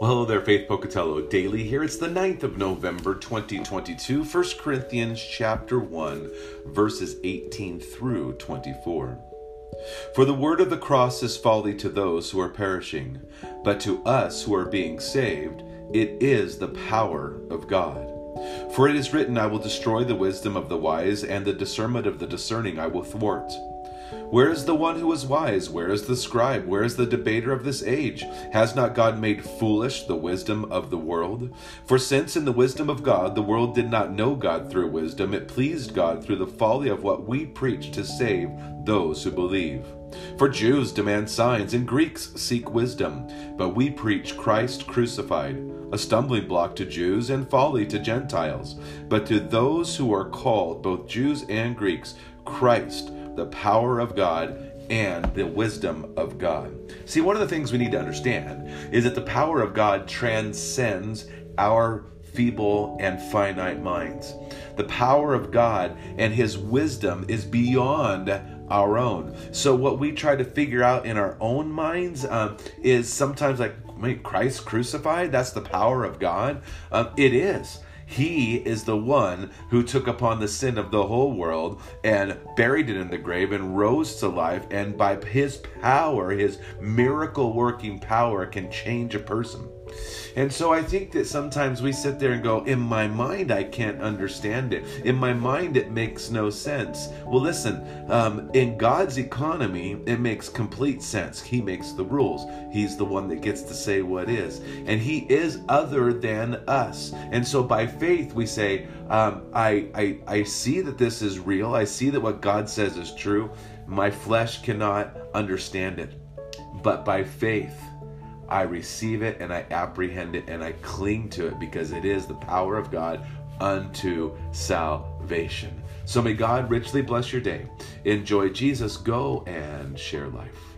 Well, hello there, Faith Pocatello Daily here. It's the 9th of November, 2022, 1 Corinthians chapter 1, verses 18 through 24. For the word of the cross is folly to those who are perishing, but to us who are being saved, it is the power of God. For it is written, I will destroy the wisdom of the wise, and the discernment of the discerning I will thwart. Where is the one who is wise? Where is the scribe? Where is the debater of this age? Has not God made foolish the wisdom of the world? For since in the wisdom of God the world did not know God through wisdom, it pleased God through the folly of what we preach to save those who believe. For Jews demand signs and Greeks seek wisdom, but we preach Christ crucified, a stumbling block to Jews and folly to Gentiles. But to those who are called, both Jews and Greeks, Christ, the power of God and the wisdom of God. See, one of the things we need to understand is that the power of God transcends our feeble and finite minds. The power of God and His wisdom is beyond our own. So, what we try to figure out in our own minds um, is sometimes like, wait, Christ crucified? That's the power of God? Um, it is. He is the one who took upon the sin of the whole world and buried it in the grave and rose to life. And by his power, his miracle working power, can change a person. And so I think that sometimes we sit there and go, in my mind, I can't understand it. In my mind, it makes no sense. Well, listen, um, in God's economy, it makes complete sense. He makes the rules, He's the one that gets to say what is. And He is other than us. And so by faith, we say, um, I, I, I see that this is real. I see that what God says is true. My flesh cannot understand it. But by faith, I receive it and I apprehend it and I cling to it because it is the power of God unto salvation. So may God richly bless your day. Enjoy Jesus. Go and share life.